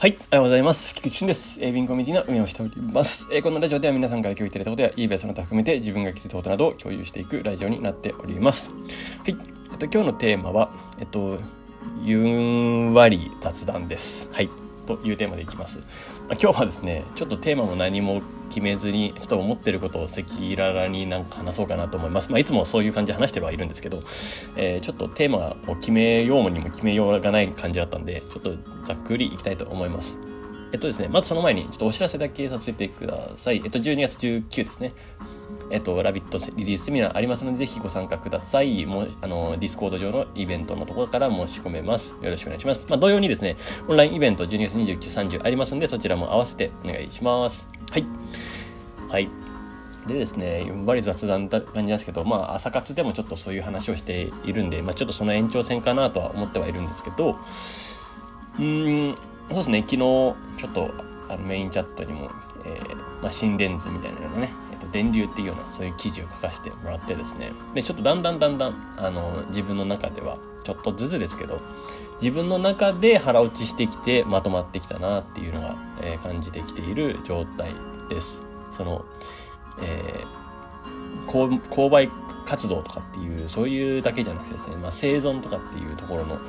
はい、おはようございます。菊池俊です。えー、ビンコミュニティの運営をしております。えー、このラジオでは皆さんから共有いただいたことや、eBay その他含めて自分が気づいたことなどを共有していくラジオになっております。はい、えっと、今日のテーマは、えっと、ゆんわり雑談です。はい。というテーマでいきます。まあ、今日はですね、ちょっとテーマも何も決めずに、ちょっと思ってることを赤裸々になんか話そうかなと思います。まあ、いつもそういう感じで話してはいるんですけど、えー、ちょっとテーマを決めようにも決めようがない感じだったんで、ちょっとざっくりいきたいと思います。えっとですね、まずその前にちょっとお知らせだけさせてください。えっと、12月19ですね。えっと、ラビットリリースセミナーありますので、ぜひご参加ください。もう、あの、ディスコード上のイベントのところから申し込めます。よろしくお願いします。まあ、同様にですね、オンラインイベント12月29、30ありますので、そちらも合わせてお願いします。はい。はい。でですね、やっぱり雑談だ感じですけど、まあ、朝活でもちょっとそういう話をしているんで、まあ、ちょっとその延長線かなとは思ってはいるんですけど、うーん、そうですね、昨日、ちょっと、あのメインチャットにも、えー、まあ、心電図みたいなのがね、電流っていうようなそういう記事を書かせてもらってですね。でちょっとだんだんだんだんあの自分の中ではちょっとずつですけど自分の中で腹落ちしてきてまとまってきたなっていうのが、えー、感じてきている状態です。その、えー、購買活動とかっていうそういうだけじゃなくてですね、まあ、生存とかっていうところの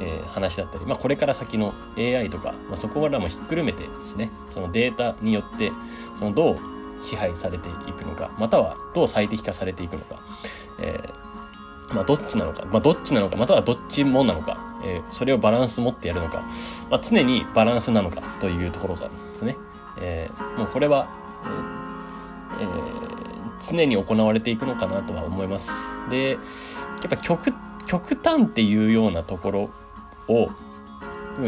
えー、話だったり、まあ、これから先の AI とか、まあ、そこらもひっくるめてですねそのデータによってそのどう支配されていくのかまたはどう最適化されていくのか、えー、まあ、どっちなのか、まあ、どっちなのかまたはどっちもなのか、えー、それをバランス持ってやるのか、まあ、常にバランスなのかというところがですね、えー、もうこれは、え、常に行われていくのかなとは思います。でやっぱ極端っていうようなところを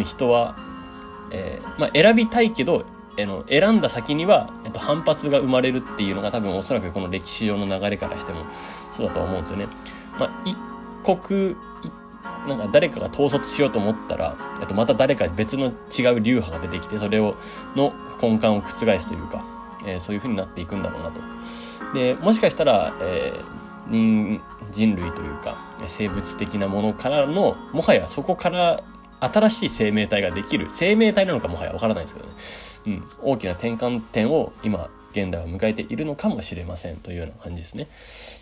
人は、えーまあ、選びたいけどえの選んだ先には、えっと、反発が生まれるっていうのが多分おそらくこの歴史上の流れからしてもそうだと思うんですよね。まあ、一国なんか誰かが統率しようと思ったら、えっと、また誰か別の違う流派が出てきてそれをの根幹を覆すというか、えー、そういうふうになっていくんだろうなと。でもしかしたら、えー、人人類というか生物的なものからのもはやそこから新しい生命体ができる。生命体なのかもはやわからないですけどね。うん、大きな転換点を今現代は迎えているのかもしれませんというような感じですね。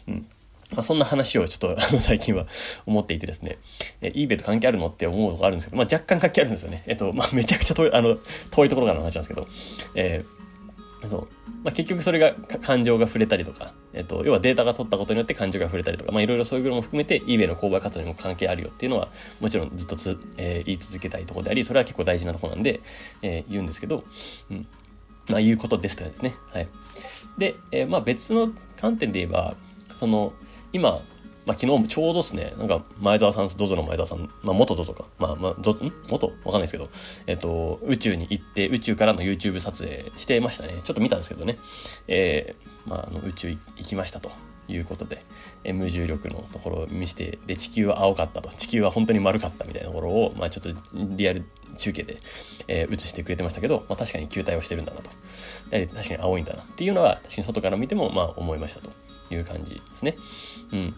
うん。まあ、そんな話をちょっとあの最近は 思っていてですね、え、eBay と関係あるのって思うとこあるんですけど、まあ、若干関係あるんですよね。えっと、まあ、めちゃくちゃ遠い、あの、遠いところからの話なんですけど、えーそう。まあ、結局それが感情が触れたりとか、えっと、要はデータが取ったことによって感情が触れたりとか、まあ、いろいろそういうのも含めて eBay の購買活動にも関係あるよっていうのは、もちろんずっとつ、えー、言い続けたいところであり、それは結構大事なところなんで、えー、言うんですけど、うん。まあ、いうことですとですね。はい。で、えー、まあ、別の観点で言えば、その、今、まあ、昨日もちょうどですね、なんか、前澤さん、ドゾの前澤さん、まあ、元ドゾか、まあ、まあ、ん？元？わかんないですけど、えっ、と、宇宙に行って、宇宙からの YouTube 撮影してましたね。ちょっと見たんですけどね。えー、まあ、あの、宇宙行きましたということで、無重力のところを見せて、で、地球は青かったと、地球は本当に丸かったみたいなところを、まあ、ちょっとリアル中継で、えー、映してくれてましたけど、まあ、確かに球体をしてるんだなと。で確かに青いんだなっていうのは、確かに外から見ても、まあ、思いましたという感じですね。うん。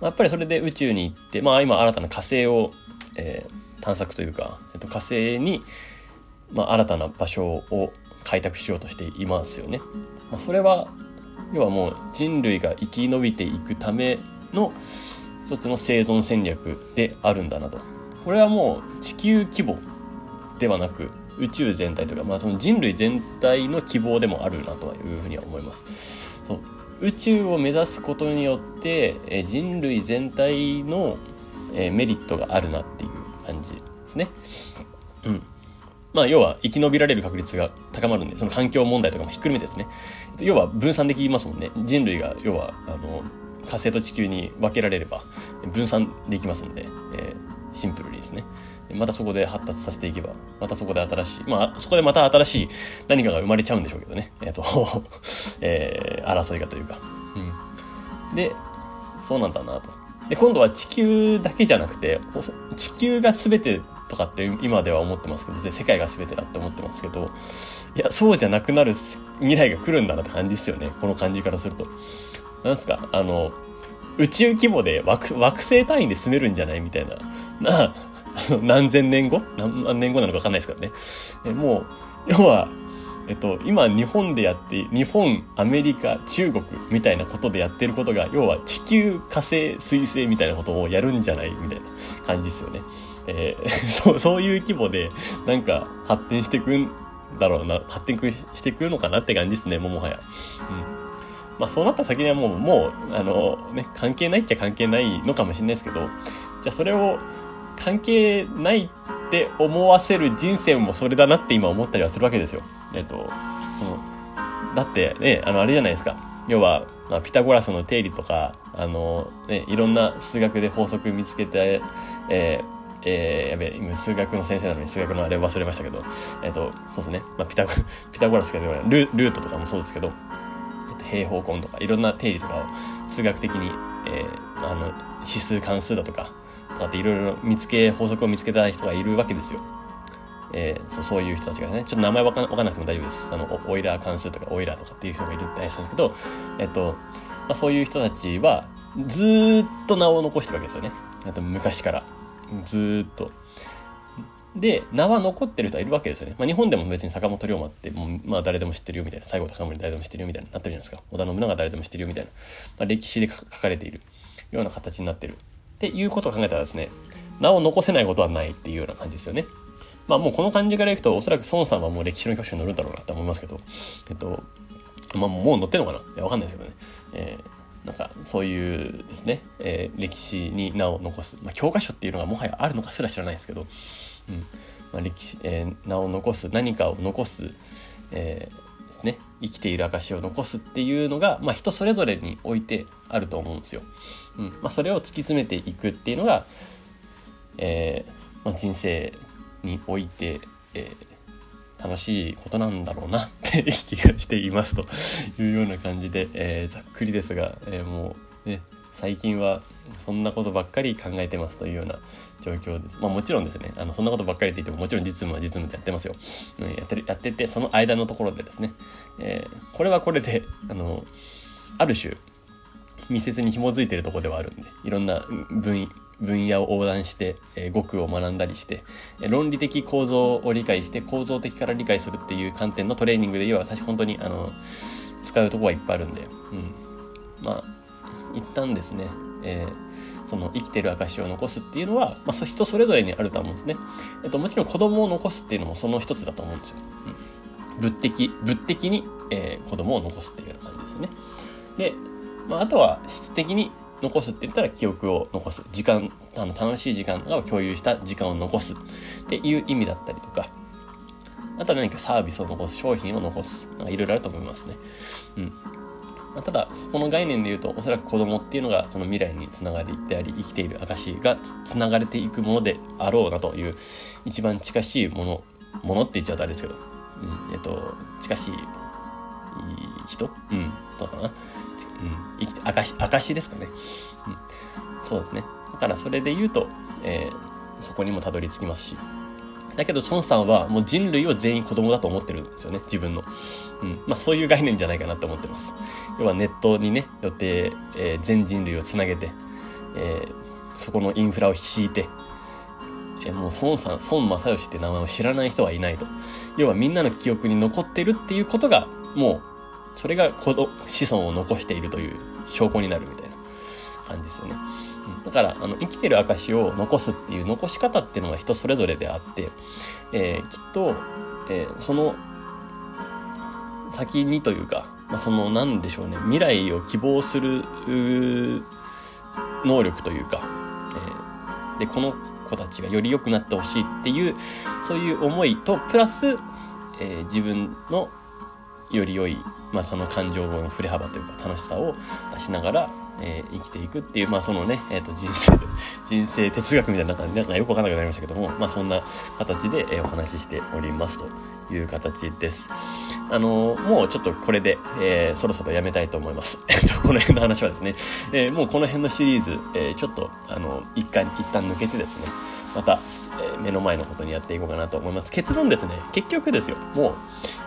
やっぱりそれで宇宙に行って、まあ今新たな火星を、えー、探索というか、えっと、火星に、まあ、新たな場所を開拓しようとしていますよね。まあ、それは、要はもう人類が生き延びていくための一つの生存戦略であるんだなと。これはもう地球規模ではなく宇宙全体というか、まあ、その人類全体の希望でもあるなというふうには思います。そう宇宙を目指すことによって、え人類全体の、えメリットがあるなっていう感じですね。うん。まあ、要は生き延びられる確率が高まるんで、その環境問題とかもひっくるめてですね。要は分散できますもんね。人類が、要は、あの、火星と地球に分けられれば分散できますんで、え、シンプルにですね。またそこで発達させていけば、またそこで新しい、まあ、そこでまた新しい何かが生まれちゃうんでしょうけどね。えっ、と えー、争いがというか。うん。で、そうなんだなと。で、今度は地球だけじゃなくて、地球が全てとかって今では思ってますけど、で世界が全てだって思ってますけど、いや、そうじゃなくなる未来が来るんだなって感じですよね。この感じからすると。なんすか、あの、宇宙規模で惑惑星単位で住めるんじゃないみたいな、な、あの何千年後？何万年後なのか分かんないですからね。えもう、要は、えっと、今日本でやって日本アメリカ中国みたいなことでやってることが要は地球火星水星みたいなことをやるんじゃないみたいな感じですよね。えー、そうそういう規模でなんか発展してくんだろうな発展していくのかなって感じですねももはや。うんまあそうなった先にはもう、もう、あのね、関係ないっちゃ関係ないのかもしれないですけど、じゃあそれを関係ないって思わせる人生もそれだなって今思ったりはするわけですよ。えっと、その、だってね、あの、あれじゃないですか。要は、まあ、ピタゴラスの定理とか、あの、ね、いろんな数学で法則見つけて、えーえー、やべ、今数学の先生なのに数学のあれ忘れましたけど、えっ、と、そうですね。まあ、ピタゴ、ピタゴラスがルルートとかもそうですけど、平方根とか、いろんな定理とかを数学的に、えー、あの、指数関数だとか、とかっていろいろ見つけ、法則を見つけた人がいるわけですよ。えー、そうそういう人たちがね、ちょっと名前わかんなくても大丈夫です。あの、オイラー関数とかオイラーとかっていう人がいるって話なんですけど、えっと、まあ、そういう人たちは、ずっと名を残してるわけですよね。あと昔から。ずっと。で、名は残ってる人はいるわけですよね。まあ、日本でも別に坂本龍馬って、もう、まあ誰でも知ってるよみたいな、西郷隆盛誰でも知ってるよみたいななってるじゃないですか。織田信長誰でも知ってるよみたいな、まあ、歴史で書かれているような形になってる。っていうことを考えたらですね、名を残せないことはないっていうような感じですよね。まあもうこの感じからいくと、おそらく孫さんはもう歴史の教科書に載るんだろうなって思いますけど、えっと、まあもう載ってるのかな？いや、わかんないですけどね。えー、なんかそういうですね、えー、歴史に名を残す、まあ、教科書っていうのがもはやあるのかすら知らないですけど、うんまあ、歴史、えー、名を残す何かを残す、えー、ですね生きている証を残すっていうのが、まあ、人それぞれにおいてあると思うんですよ。うんまあ、それを突き詰めていくっていうのが、えーまあ、人生において、えー、楽しいことなんだろうなって 気がしていますというような感じで、えー、ざっくりですが、え、もうね最近はそんなことばっかり考えてますというような状況です。まあもちろんですね、あのそんなことばっかりって言ってももちろん実務は実務でやってますよ。うん、やってるやってて、その間のところでですね、えー、これはこれで、あの、ある種、密接に紐づいてるとこではあるんで、いろんな分分野を横断して、えー、語句を学んだりして、えー、論理的構造を理解して構造的から理解するっていう観点のトレーニングで言えば私本当にあの使うとこはいっぱいあるんで、うん、まあ一旦ですね、えー、その生きてる証を残すっていうのは、まあ、人それぞれにあると思うんですね。えっと、もちろん子供を残すっていうのもその一つだと思うんですよ。うん、物的、物的に、えー、子供を残すっていうような感じですね。で、まあ、あとは質的に残すって言ったら記憶を残す。時間、あの楽しい時間を共有した時間を残すっていう意味だったりとか、あとは何かサービスを残す、商品を残す。なんかいろいろあると思いますね。うん。まあ、ただ、そこの概念で言うと、おそらく子供っていうのがその未来につながりであり、生きている証がつながれていくものであろうなという、一番近しいもの、ものって言っちゃうとあれですけど、うん、えっと、近しい人？うん、どうかな？うん、生きて、証、証ですかね。うん、そうですね。だからそれで言うと、えー、そこにもたどり着きますし、だけど、孫さんはもう人類を全員子供だと思ってるんですよね、自分の。うん。まあ、そういう概念じゃないかなと思ってます。要はネットにね、よって、えー、全人類をつなげて、えー、そこのインフラを敷いて、えー、もう孫さん、孫正義って名前を知らない人はいないと。要はみんなの記憶に残ってるっていうことが、もう、それが子子孫を残しているという証拠になるみたいな感じですよね。だからあの生きてる証を残すっていう残し方っていうのが人それぞれであって、えー、きっと、えー、その先にというか、まあ、その何でしょうね。未来を希望する能力というか、えー、でこの子たちがより良くなってほしいっていうそういう思いとプラス、え、自分のより良い、まあ、その感情の振れ幅というか楽しさを出しながらえー、生きていくっていう、まあそのね、えっ、ー、と人生、人生哲学みたいな感じで、なんかよくわからなくなりましたけども、まあそんな形で、えー、お話ししておりますという形です。あのー、もうちょっとこれで、えー、そろそろやめたいと思います。えっと、この辺の話はですね、えー、もうこの辺のシリーズ、えー、ちょっと、あの、一回、一旦抜けてですね、また、え目の前のことにやっていこうかなと思います。結論ですね、結局ですよ、もう、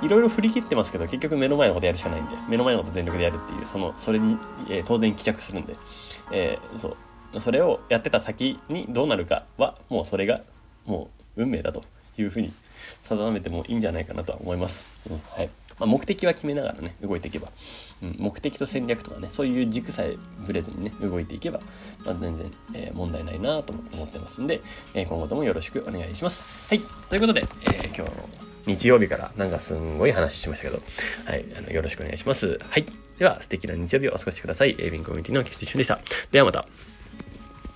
いろいろ振り切ってますけど、結局目の前のことやるしかないんで、目の前のこと全力でやるっていう、その、それに、えー、当然帰着するんで、えー、そう、それをやってた先にどうなるかは、もうそれがもう運命だというふうに定めてもいいんじゃないかなとは思います。うん、はい。まあ、目的は決めながらね、動いていけば、うん、目的と戦略とかね、そういう軸さえぶれずにね、動いていけば、まあ、全然、えー、問題ないなと思ってますんで、えー、今後ともよろしくお願いします。はい。ということで、えー、今日の日曜日からなんかすんごい話しましたけど、はい。あのよろしくお願いします。はい。では、素敵な日曜日をお過ごしください。エイビンコミュニティの菊池俊でした。ではまた。